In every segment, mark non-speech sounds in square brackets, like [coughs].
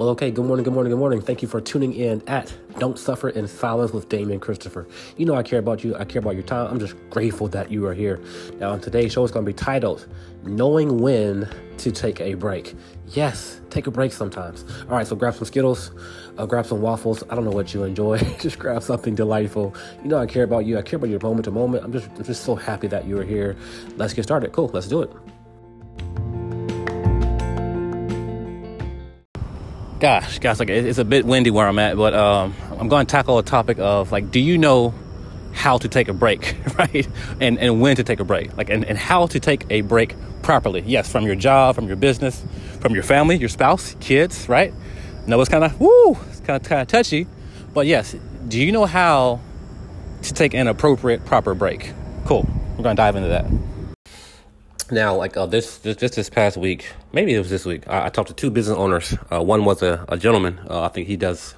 Well, okay, good morning, good morning, good morning. Thank you for tuning in at Don't Suffer in Silence with Damien Christopher. You know I care about you, I care about your time. I'm just grateful that you are here. Now, on today's show, it's going to be titled Knowing When to Take a Break. Yes, take a break sometimes. All right, so grab some Skittles, uh, grab some waffles. I don't know what you enjoy. [laughs] just grab something delightful. You know I care about you, I care about your moment to moment. I'm just, I'm just so happy that you are here. Let's get started. Cool, let's do it. Gosh, guys, like it's a bit windy where I'm at, but um, I'm going to tackle a topic of like, do you know how to take a break, [laughs] right? And and when to take a break, like, and, and how to take a break properly? Yes, from your job, from your business, from your family, your spouse, kids, right? No, it's kind of woo, it's kind of kind of touchy, but yes, do you know how to take an appropriate, proper break? Cool. We're going to dive into that. Now, like uh, this, this, just this past week, maybe it was this week. I, I talked to two business owners. Uh, one was a, a gentleman. Uh, I think he does,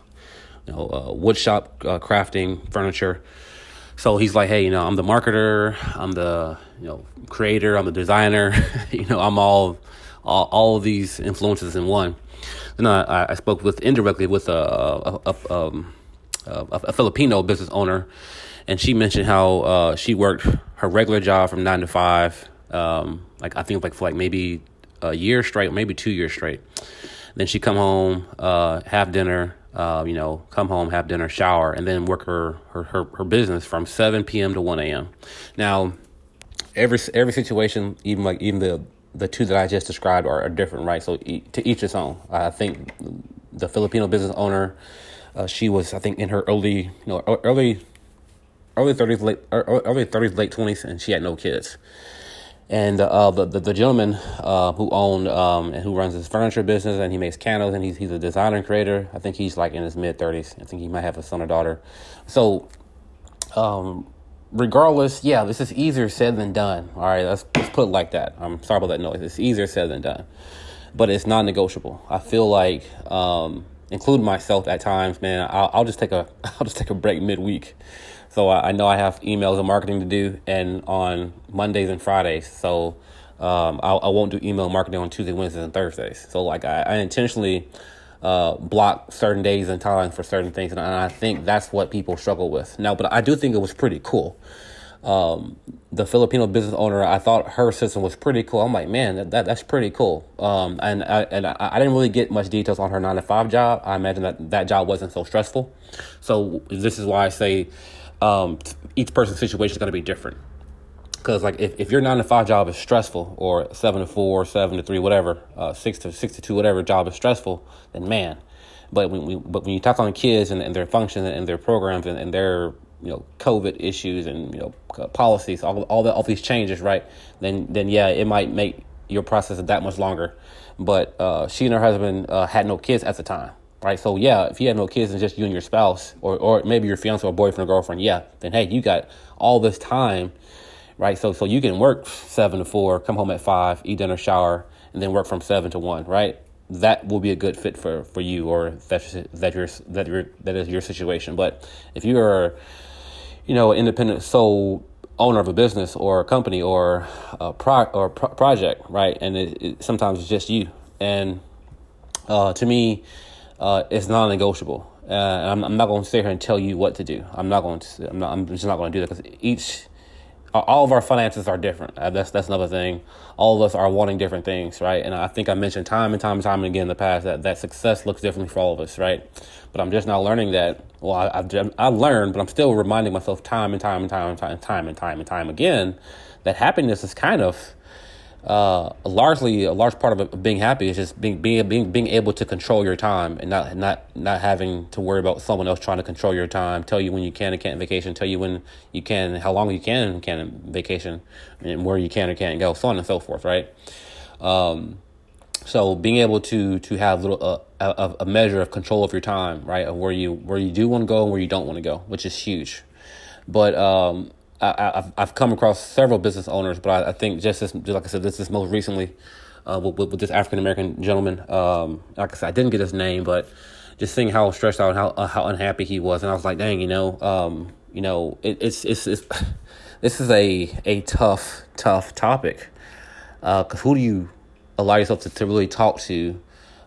you know, uh, wood shop uh, crafting, furniture. So he's like, hey, you know, I'm the marketer, I'm the you know creator, I'm the designer. [laughs] you know, I'm all, all all of these influences in one. Then I, I spoke with indirectly with a a, a, um, a, a Filipino business owner, and she mentioned how uh, she worked her regular job from nine to five um, like I think like for like maybe a year straight, maybe two years straight. Then she come home, uh, have dinner, uh, you know, come home, have dinner, shower, and then work her her her, her business from seven p.m. to one a.m. Now, every every situation, even like even the the two that I just described are, are different, right? So to each its own. I think the Filipino business owner, uh, she was I think in her early you know early early thirties late early thirties late twenties, and she had no kids and uh, the, the, the gentleman uh, who owned um, and who runs his furniture business and he makes candles and he's he's a designer and creator. I think he's like in his mid thirties. I think he might have a son or daughter. So, um, regardless, yeah, this is easier said than done. All right, let's let's put it like that. I'm sorry about that noise. It's easier said than done, but it's non-negotiable. I feel like, um, including myself at times, man, I'll, I'll just take a [laughs] I'll just take a break midweek so I, I know I have emails and marketing to do, and on Mondays and Fridays. So um, I, I won't do email marketing on Tuesday, Wednesdays, and Thursdays. So like I, I intentionally uh, block certain days and times for certain things, and I think that's what people struggle with now. But I do think it was pretty cool. Um, the Filipino business owner, I thought her system was pretty cool. I'm like, man, that, that that's pretty cool. Um, and I, and I, I didn't really get much details on her nine to five job. I imagine that that job wasn't so stressful. So this is why I say um, each person's situation is going to be different. Because like if, if your nine to five job is stressful, or seven to four, seven to three, whatever, uh, six to six to two, whatever job is stressful, then man. But when we, but when you talk on kids and, and their functions and their programs and, and their you know COVID issues and you know policies, all all the, all these changes, right? Then then yeah, it might make your process that much longer. But uh, she and her husband uh, had no kids at the time right? So yeah, if you have no kids and just you and your spouse, or or maybe your fiance or boyfriend or girlfriend, yeah, then hey, you got all this time, right? So so you can work seven to four, come home at five, eat dinner, shower, and then work from seven to one, right? That will be a good fit for for you, or that's that your that your that is your situation. But if you are, you know, independent sole owner of a business or a company or a pro or pro- project, right? And it, it, sometimes it's just you. And uh, to me, uh, it's non-negotiable. Uh, I'm, I'm, not going to sit here and tell you what to do. I'm not going to. I'm, not, I'm just not going to do that because each, all of our finances are different. Uh, that's that's another thing. All of us are wanting different things, right? And I think I mentioned time and time and time and again in the past that that success looks differently for all of us, right? But I'm just now learning that. Well, I, I've I've learned, but I'm still reminding myself time and time and time and time and time and time and time again that happiness is kind of uh, largely a large part of being happy is just being being being being able to control your time and not not not having to worry about someone else trying to control your time, tell you when you can and can't vacation, tell you when you can, how long you can and can vacation, and where you can or can't go, so on and so forth, right? Um, so being able to to have little uh, a, a measure of control of your time, right, of where you where you do want to go and where you don't want to go, which is huge. But um, I, have I've come across several business owners, but I, I think just this, just like I said, this is most recently uh, with, with, this African American gentleman. Um, like I said, I didn't get his name, but just seeing how stressed out and how uh, how unhappy he was, and I was like, dang, you know, um, you know, it, it's, it's it's [laughs] this is a a tough tough topic because uh, who do you allow yourself to, to really talk to?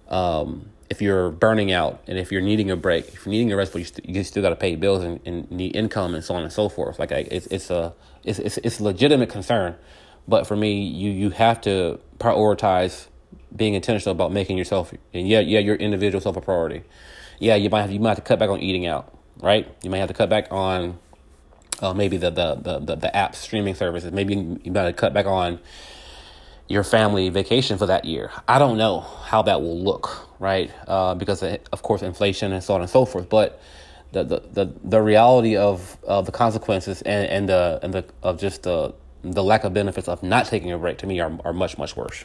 Um, if you're burning out and if you're needing a break, if you're needing a rest, but you, st- you still got to pay bills and, and, need income and so on and so forth. Like I, it's it's a it's, it's it's a legitimate concern, but for me, you you have to prioritize being intentional about making yourself and yeah yeah your individual self a priority. Yeah, you might have you might have to cut back on eating out, right? You might have to cut back on uh, maybe the the, the the the app streaming services. Maybe you might have to cut back on your family vacation for that year. I don't know how that will look, right? Uh, because of, of, course inflation and so on and so forth. But the the the, the reality of of the consequences and and the and the of just the the lack of benefits of not taking a break to me are are much much worse.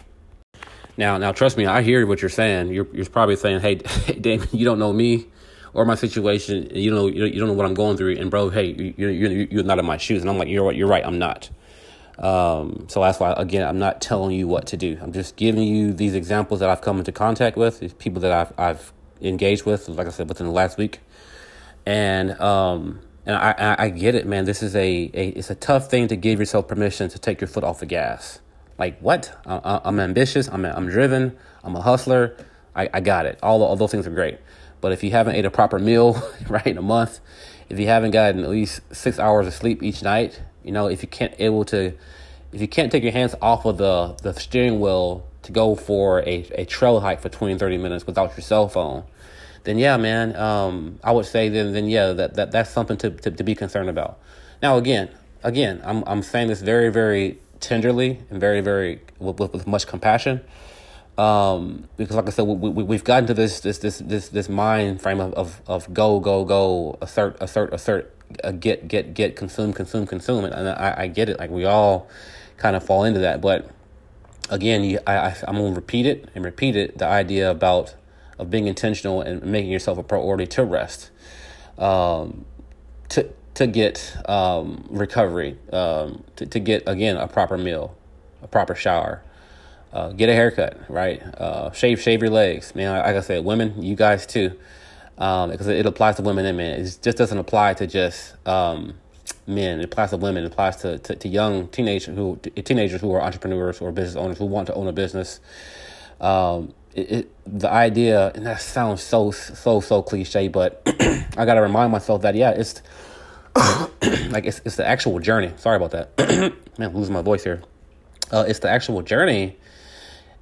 Now now trust me, I hear what you're saying. You're you're probably saying, hey, [laughs] hey Damien, you don't know me or my situation. You know you don't know what I'm going through. And bro, hey, you you you're not in my shoes. And I'm like, you're what you're right. I'm not. Um, so that's why, again, I'm not telling you what to do. I'm just giving you these examples that I've come into contact with, these people that I've, I've engaged with, like I said, within the last week. And, um, and I, I, get it, man. This is a, a, it's a tough thing to give yourself permission to take your foot off the gas. Like what? I, am ambitious. I'm, I'm driven. I'm a hustler. I, I got it. All, all those things are great. But if you haven't ate a proper meal, [laughs] right, in a month, if you haven't gotten at least six hours of sleep each night, you know, if you can't able to, if you can't take your hands off of the the steering wheel to go for a, a trail hike for 20, 30 minutes without your cell phone, then yeah, man, um, I would say then then yeah, that, that that's something to, to, to be concerned about. Now again, again, I'm I'm saying this very very tenderly and very very with, with, with much compassion. Um, because like I said, we, we, we've gotten to this, this, this, this, this mind frame of, of, of go, go, go, assert, assert, assert, uh, get, get, get, consume, consume, consume. And I, I get it. Like we all kind of fall into that. But again, you, I, I, I'm to repeat it and repeat it. The idea about, of being intentional and making yourself a priority to rest, um, to, to get, um, recovery, um, to, to get, again, a proper meal, a proper shower, uh, get a haircut, right? Uh, shave, shave your legs, man. Like I said, women, you guys too, um, because it applies to women and men. It just doesn't apply to just um, men. It applies to women. It applies to, to, to young teenagers who teenagers who are entrepreneurs or business owners who want to own a business. Um, it, it, the idea, and that sounds so so so cliche, but [clears throat] I got to remind myself that yeah, it's [coughs] like it's it's the actual journey. Sorry about that, [coughs] man. I'm losing my voice here. Uh, it's the actual journey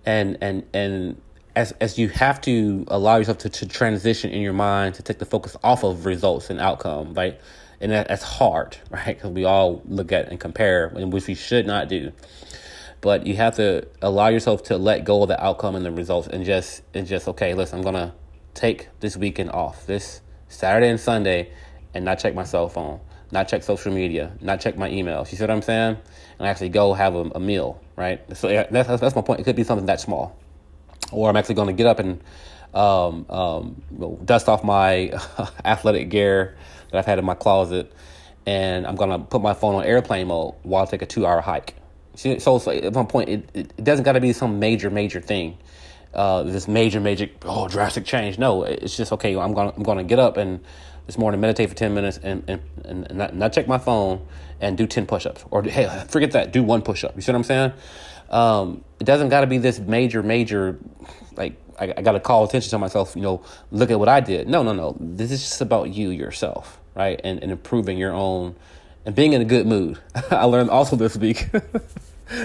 and and and as as you have to allow yourself to, to transition in your mind to take the focus off of results and outcome, right? And that, that's hard, [laughs] right? Because we all look at and compare, and which we should not do. But you have to allow yourself to let go of the outcome and the results, and just and just okay. Listen, I'm gonna take this weekend off, this Saturday and Sunday, and not check my cell phone, not check social media, not check my emails. You see what I'm saying? And actually go have a, a meal, right? So yeah, that's, that's my point. It could be something that small, or I'm actually going to get up and um, um, dust off my [laughs] athletic gear that I've had in my closet, and I'm going to put my phone on airplane mode while I take a two-hour hike. So, so at one point, it, it doesn't got to be some major, major thing. Uh, this major, major, oh, drastic change. No, it's just okay. I'm gonna, I'm gonna get up and this morning meditate for ten minutes and and, and not, not check my phone and do 10 push-ups or hey forget that do one push-up you see what i'm saying um, it doesn't got to be this major major like I, I got to call attention to myself you know look at what i did no no no this is just about you yourself right and, and improving your own and being in a good mood [laughs] i learned also this week [laughs]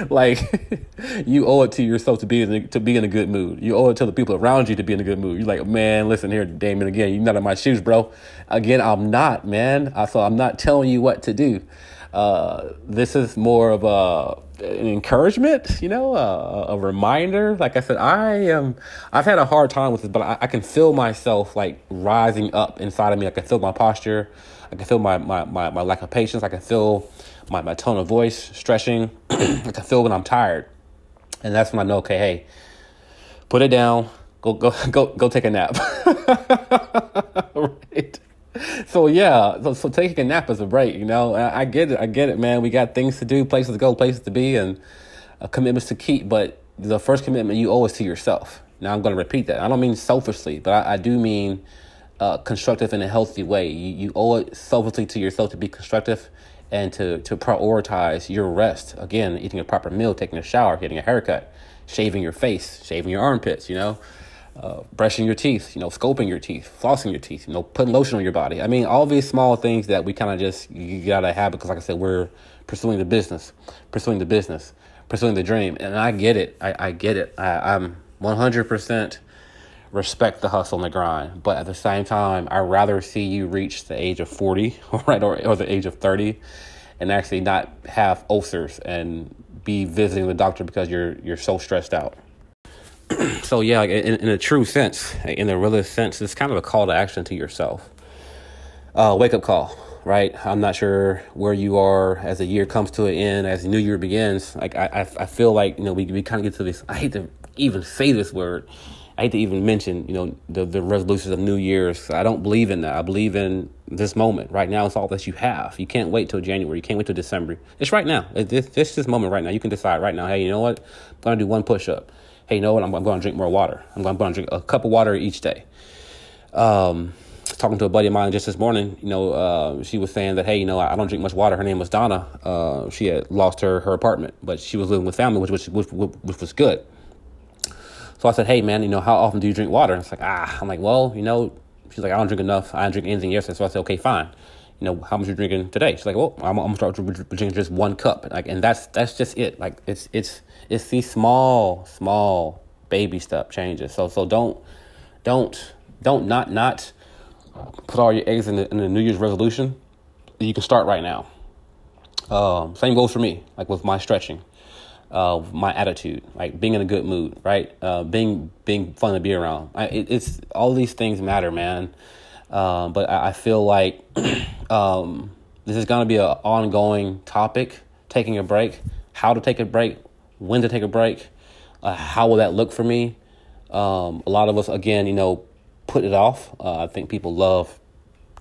like [laughs] you owe it to yourself to be in a, to be in a good mood. You owe it to the people around you to be in a good mood. You're like, man, listen here, Damien. Again, you're not in my shoes, bro. Again, I'm not, man. I So I'm not telling you what to do. Uh, this is more of a an encouragement, you know, a, a, reminder. Like I said, I am. I've had a hard time with this, but I, I, can feel myself like rising up inside of me. I can feel my posture. I can feel my my my, my lack of patience. I can feel my, my tone of voice stretching. [clears throat] I can feel when I'm tired, and that's when I know. Okay, hey, put it down. Go go [laughs] go go take a nap. [laughs] right so yeah, so, so, taking a nap is a break. You know, I, I, get it. I get it, man. We got things to do, places to go, places to be, and uh, commitments to keep. But the first commitment you owe is to yourself. Now I'm going to repeat that. I don't mean selfishly, but I, I do mean uh, constructive in a healthy way. You, you owe it selfishly to yourself to be constructive and to to prioritize your rest. Again, eating a proper meal, taking a shower, getting a haircut, shaving your face, shaving your armpits. You know uh, brushing your teeth, you know, scoping your teeth, flossing your teeth, you know, putting lotion on your body. I mean, all these small things that we kind of just you gotta have because, like I said, we're pursuing the business, pursuing the business, pursuing the dream, and I get it. I, I get it. I, I'm 100% respect the hustle and the grind, but at the same time, I'd rather see you reach the age of 40, [laughs] right, or, or the age of 30, and actually not have ulcers and be visiting the doctor because you're you're so stressed out. [clears throat] so yeah, in, in, a true sense, in a realist sense, it's kind of a call to action to yourself. Uh, wake up call, right? I'm not sure where you are as the year comes to an end, as the new year begins. Like I, I, I feel like you know we we kind of get to this. I hate to even say this word. I hate to even mention, you know, the, the resolutions of New Year's. I don't believe in that. I believe in this moment. Right now, it's all that you have. You can't wait till January. You can't wait till December. It's right now. It's this, this, moment right now. You can decide right now, hey, you know what? I'm to do one push up hey, you know what? I'm, I'm going to drink more water. I'm going, to drink a cup of water each day. Um, talking to a buddy of mine just this morning, you know, uh, she was saying that, hey, you know, I don't drink much water. Her name was Donna. Uh, she had lost her, her apartment, but she was living with family, which, which, which, which was good. So I said, hey, man, you know, how often do you drink water? And it's like, ah, I'm like, well, you know, she's like, I don't drink enough. I didn't drink anything yesterday. So I said, okay, fine. You know, how much you're drinking today? She's like, well, I'm, I'm gonna start drinking just one cup. Like, and that's, that's just it. Like, it's, it's, it's these small, small baby step changes. So so don't don't don't not not put all your eggs in the, in the New Year's resolution. You can start right now. Um, same goes for me, like with my stretching, uh, my attitude, like being in a good mood, right? Uh, being being fun to be around. I, it, it's all these things matter, man. Um, but I, I, feel like [clears throat] um, this is going to be an ongoing topic. Taking a break, how to take a break, when to take a break, uh, how will that look for me? Um, a lot of us, again, you know, put it off. Uh, I think people love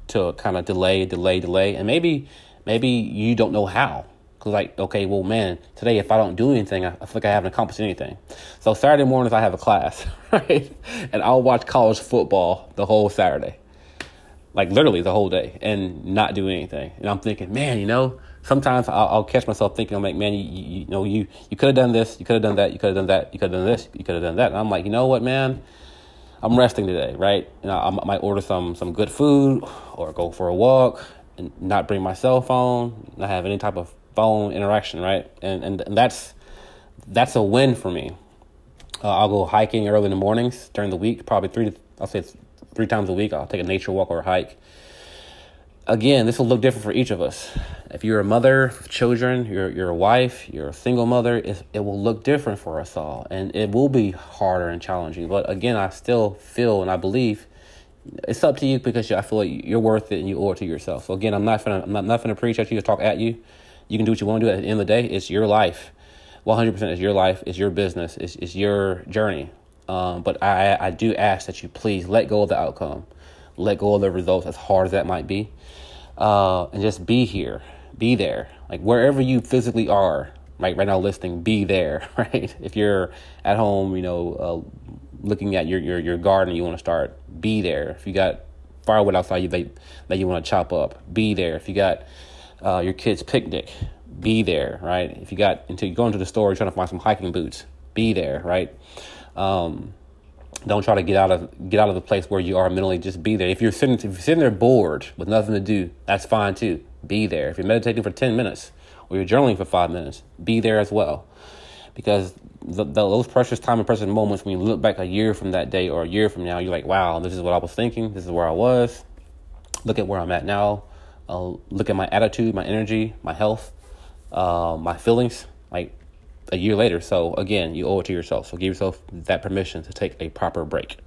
to kind of delay, delay, delay, and maybe, maybe you don't know how. Cause like, okay, well, man, today if I don't do anything, I, I feel like I haven't accomplished anything. So Saturday mornings I have a class, [laughs] right, and I'll watch college football the whole Saturday, like literally the whole day, and not do anything. And I'm thinking, man, you know, sometimes I'll, I'll, catch myself thinking, I'm like, man, you, you, you know, you, you could have done this, you could have done that, you could have done that, you could have done this, you could have done that. And I'm like, you know what, man? I'm resting today, right? You know, I might order some some good food or go for a walk and not bring my cell phone, not have any type of phone interaction, right? And and, and that's that's a win for me. Uh, I'll go hiking early in the mornings during the week, probably three to I'll say three times a week. I'll take a nature walk or a hike again, this will look different for each of us. If you're a mother children, you're, you're a wife, you're a single mother, it, it will look different for us all. And it will be harder and challenging. But again, I still feel and I believe it's up to you because I feel like you're worth it and you owe it to yourself. So again, I'm not gonna, I'm not, not gonna preach at you or talk at you. You can do what you want to do. At the end of the day, it's your life. 100% is your life, it's your business, it's, it's your journey. Um, but I, I do ask that you please let go of the outcome let go of the results as hard as that might be, uh, and just be here, be there, like wherever you physically are. Right, right now, listening, be there. [laughs] Right, if you're at home, you know, uh, looking at your your your garden, you want to start, be there. If you got firewood outside you that, that you want to chop up, be there. If you got uh, your kids' picnic, be there. Right, if you got until you go into the store, you're trying to find some hiking boots, be there. Right. Um, don't try to get out of get out of the place where you are mentally. Just be there. If you're sitting if you're sitting there bored with nothing to do, that's fine too. Be there. If you're meditating for ten minutes or you're journaling for five minutes, be there as well. Because the, the, those precious time and precious moments, when you look back a year from that day or a year from now, you're like, wow, this is what I was thinking. This is where I was. Look at where I'm at now. Uh, look at my attitude, my energy, my health, uh, my feelings. Like a year later. So again, you owe it to yourself. So give yourself that permission to take a proper break.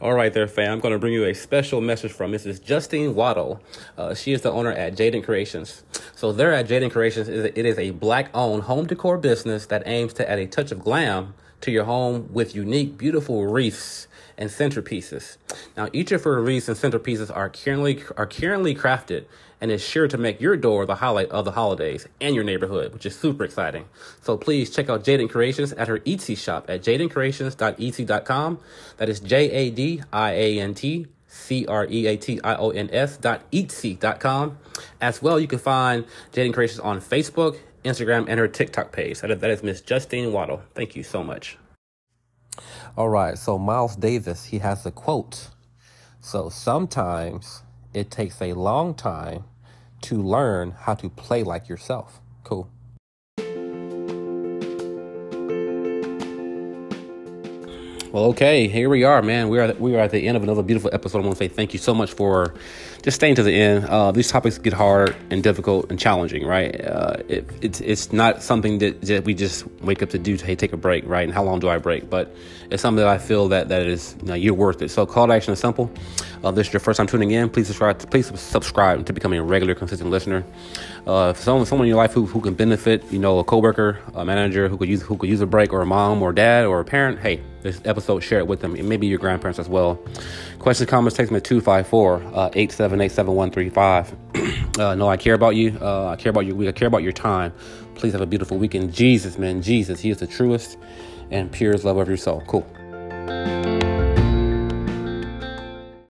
All right, there, fam. I'm going to bring you a special message from Mrs. Justine Waddle. Uh, she is the owner at Jadiant Creations. So, there at Jadiant Creations, it is a black owned home decor business that aims to add a touch of glam to your home with unique, beautiful wreaths and centerpieces. Now, each of her wreaths and centerpieces are currently, are currently crafted and is sure to make your door the highlight of the holidays and your neighborhood, which is super exciting. So please check out Jadiant Creations at her Etsy shop at jadiantcreations.etsy.com. That is J A D I A N T C R E A T I O N S dot Etsy dot com. As well, you can find Jadiant Creations on Facebook, Instagram, and her TikTok page. That is, that is Miss Justine Waddle. Thank you so much. All right, so Miles Davis, he has a quote. So sometimes it takes a long time to learn how to play like yourself. Cool. Well, okay, here we are, man. We are we are at the end of another beautiful episode. I want to say thank you so much for just staying to the end. Uh, these topics get hard and difficult and challenging, right? Uh, it, it's it's not something that, that we just wake up to do hey take a break, right? And how long do I break? But it's something that I feel that that is you know, you're worth it. So call to action is simple. Uh, this is your first time tuning in. Please subscribe. To, please subscribe to becoming a regular, consistent listener. Uh, someone someone in your life who, who can benefit, you know, a coworker, a manager who could use who could use a break, or a mom or dad or a parent. Hey, this episode, share it with them, and maybe your grandparents as well. Questions, comments, text me at 254 878 7135. [clears throat] Uh, no, I care about you. Uh, I care about you. We care about your time. Please have a beautiful weekend. Jesus, man, Jesus, He is the truest and purest love of your soul. Cool.